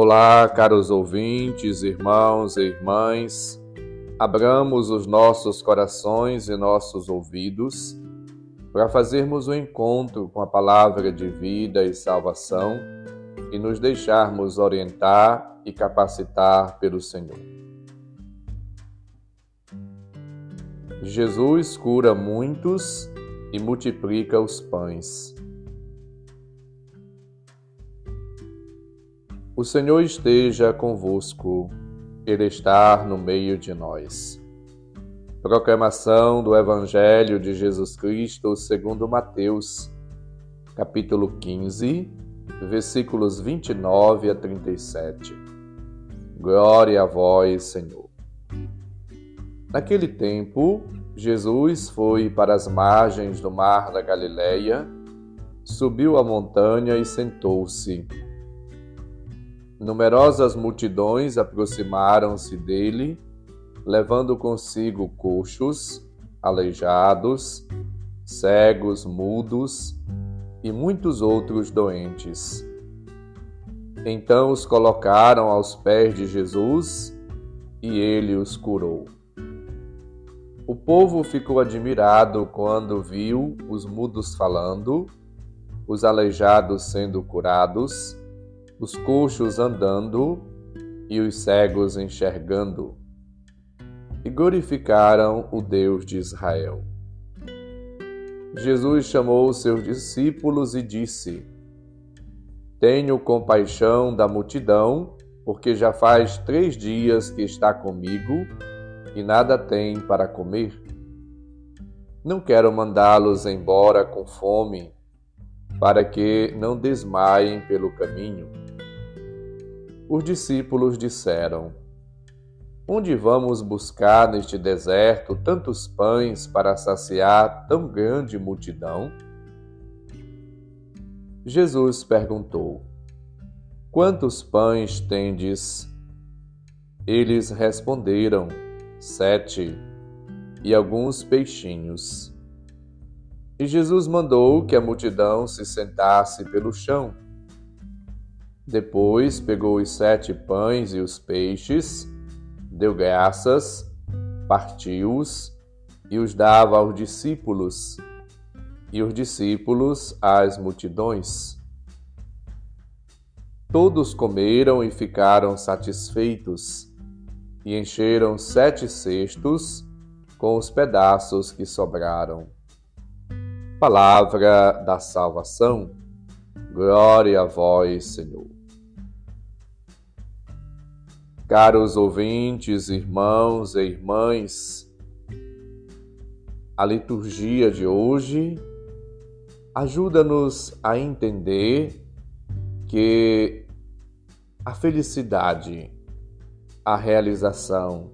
Olá, caros ouvintes, irmãos e irmãs. Abramos os nossos corações e nossos ouvidos para fazermos o um encontro com a palavra de vida e salvação e nos deixarmos orientar e capacitar pelo Senhor. Jesus cura muitos e multiplica os pães. O Senhor esteja convosco, Ele está no meio de nós. Proclamação do Evangelho de Jesus Cristo segundo Mateus, capítulo 15, versículos 29 a 37. Glória a vós, Senhor. Naquele tempo, Jesus foi para as margens do mar da Galileia, subiu a montanha e sentou-se Numerosas multidões aproximaram-se dele, levando consigo coxos, aleijados, cegos, mudos e muitos outros doentes. Então os colocaram aos pés de Jesus e ele os curou. O povo ficou admirado quando viu os mudos falando, os aleijados sendo curados os coxos andando e os cegos enxergando, e glorificaram o Deus de Israel. Jesus chamou os seus discípulos e disse: Tenho compaixão da multidão, porque já faz três dias que está comigo e nada tem para comer. Não quero mandá-los embora com fome, para que não desmaiem pelo caminho. Os discípulos disseram: Onde vamos buscar neste deserto tantos pães para saciar tão grande multidão? Jesus perguntou: Quantos pães tendes? Eles responderam: Sete, e alguns peixinhos. E Jesus mandou que a multidão se sentasse pelo chão. Depois pegou os sete pães e os peixes, deu graças, partiu-os e os dava aos discípulos, e os discípulos às multidões. Todos comeram e ficaram satisfeitos, e encheram sete cestos com os pedaços que sobraram. Palavra da salvação. Glória a vós, Senhor. Caros ouvintes, irmãos e irmãs, a liturgia de hoje ajuda-nos a entender que a felicidade, a realização,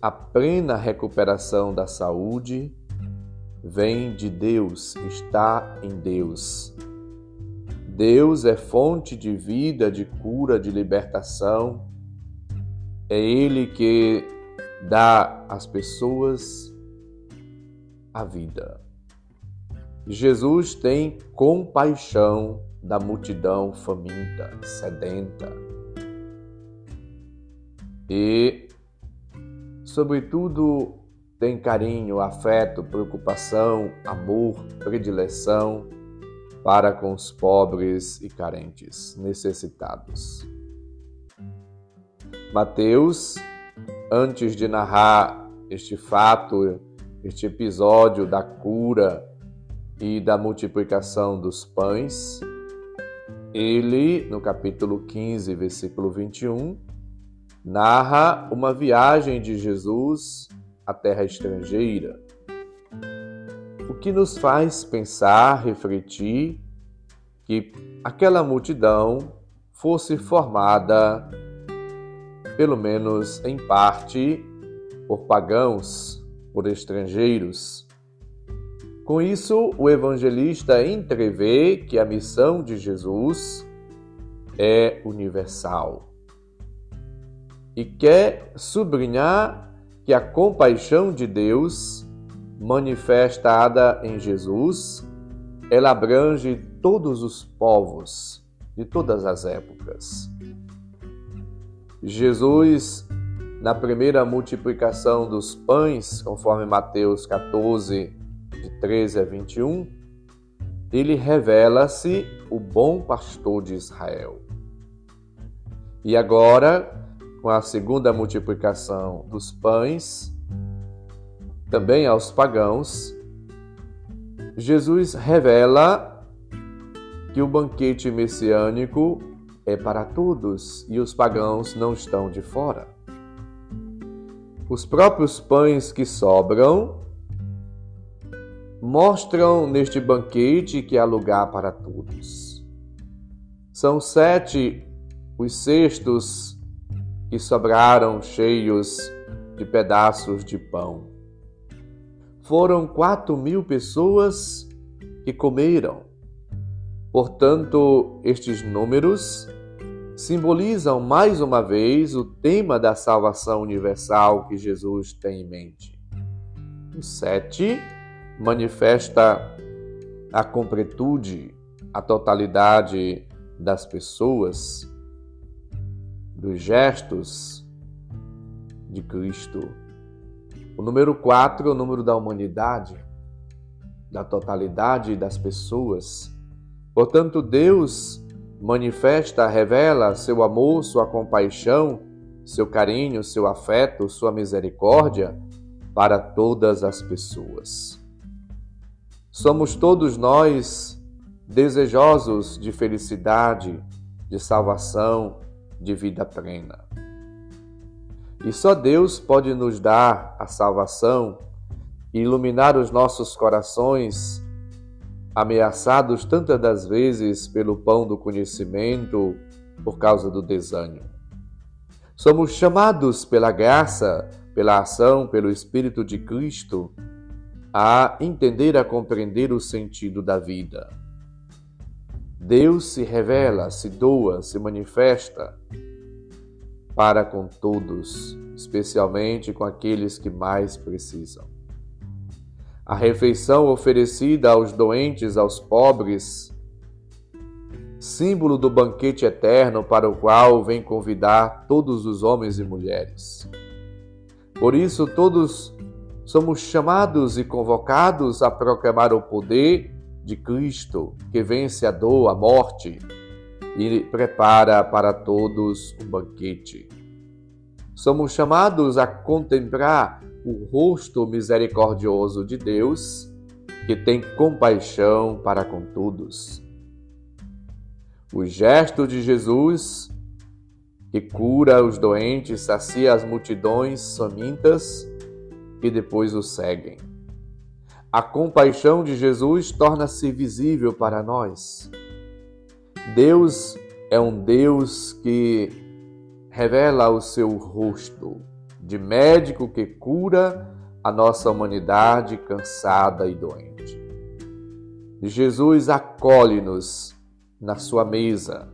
a plena recuperação da saúde vem de Deus, está em Deus. Deus é fonte de vida, de cura, de libertação é Ele que dá às pessoas a vida. Jesus tem compaixão da multidão faminta, sedenta. E, sobretudo, tem carinho, afeto, preocupação, amor, predileção para com os pobres e carentes, necessitados. Mateus, antes de narrar este fato, este episódio da cura e da multiplicação dos pães, ele, no capítulo 15, versículo 21, narra uma viagem de Jesus à terra estrangeira. O que nos faz pensar, refletir que aquela multidão fosse formada pelo menos em parte, por pagãos, por estrangeiros. Com isso, o evangelista entrevê que a missão de Jesus é universal e quer sublinhar que a compaixão de Deus, manifestada em Jesus, ela abrange todos os povos de todas as épocas Jesus, na primeira multiplicação dos pães, conforme Mateus 14, de 13 a 21, ele revela-se o bom pastor de Israel. E agora, com a segunda multiplicação dos pães, também aos pagãos, Jesus revela que o banquete messiânico é para todos e os pagãos não estão de fora. Os próprios pães que sobram mostram neste banquete que há lugar para todos. São sete os cestos que sobraram cheios de pedaços de pão. Foram quatro mil pessoas que comeram. Portanto, estes números simbolizam mais uma vez o tema da salvação universal que Jesus tem em mente. O sete manifesta a completude, a totalidade das pessoas, dos gestos de Cristo. O número 4 é o número da humanidade, da totalidade das pessoas. Portanto, Deus manifesta, revela seu amor, sua compaixão, seu carinho, seu afeto, sua misericórdia para todas as pessoas. Somos todos nós desejosos de felicidade, de salvação, de vida plena. E só Deus pode nos dar a salvação iluminar os nossos corações, ameaçados tantas das vezes pelo pão do conhecimento por causa do desânimo. Somos chamados pela graça, pela ação, pelo Espírito de Cristo a entender, a compreender o sentido da vida. Deus se revela, se doa, se manifesta para com todos, especialmente com aqueles que mais precisam. A refeição oferecida aos doentes, aos pobres, símbolo do banquete eterno para o qual vem convidar todos os homens e mulheres. Por isso, todos somos chamados e convocados a proclamar o poder de Cristo, que vence a dor, a morte e prepara para todos um banquete. Somos chamados a contemplar o rosto misericordioso de Deus, que tem compaixão para com todos. O gesto de Jesus, que cura os doentes, sacia as multidões famintas, e depois o seguem. A compaixão de Jesus torna-se visível para nós. Deus é um Deus que revela o seu rosto de médico que cura a nossa humanidade cansada e doente. Jesus acolhe-nos na sua mesa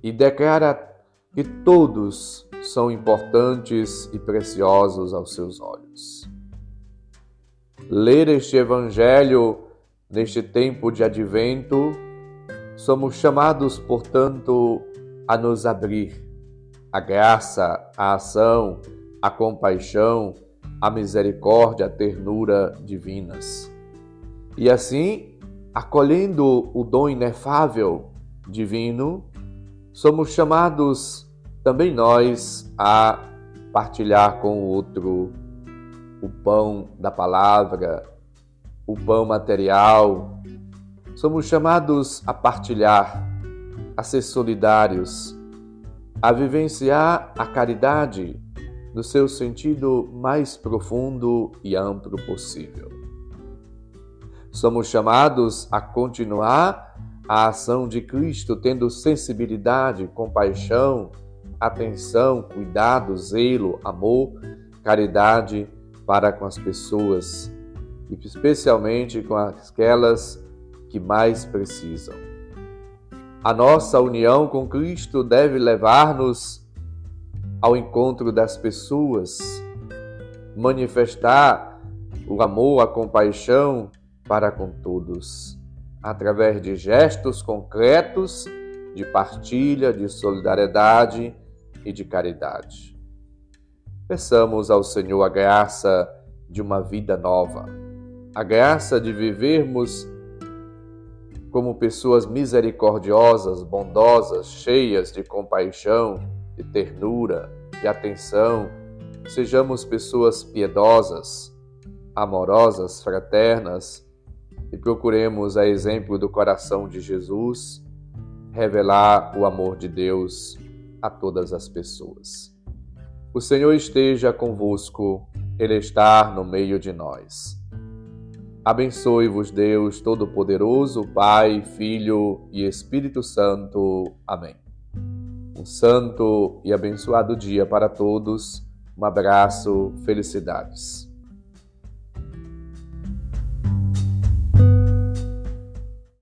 e declara que todos são importantes e preciosos aos seus olhos. Ler este Evangelho neste tempo de advento, somos chamados, portanto, a nos abrir à graça, à ação, à compaixão, à misericórdia, à ternura divinas. E assim, acolhendo o dom inefável divino, somos chamados também nós a partilhar com o outro o pão da palavra, o pão material. Somos chamados a partilhar, a ser solidários, a vivenciar a caridade no seu sentido mais profundo e amplo possível. Somos chamados a continuar a ação de Cristo, tendo sensibilidade, compaixão, atenção, cuidado, zelo, amor, caridade para com as pessoas e especialmente com aquelas que mais precisam. A nossa união com Cristo deve levar-nos ao encontro das pessoas, manifestar o amor, a compaixão para com todos, através de gestos concretos de partilha, de solidariedade e de caridade. Peçamos ao Senhor a graça de uma vida nova, a graça de vivermos como pessoas misericordiosas, bondosas, cheias de compaixão, de ternura, de atenção. Sejamos pessoas piedosas, amorosas, fraternas e procuremos, a exemplo do coração de Jesus, revelar o amor de Deus a todas as pessoas. O Senhor esteja convosco, Ele está no meio de nós. Abençoe-vos, Deus Todo-Poderoso, Pai, Filho e Espírito Santo. Amém. Um santo e abençoado dia para todos. Um abraço, felicidades.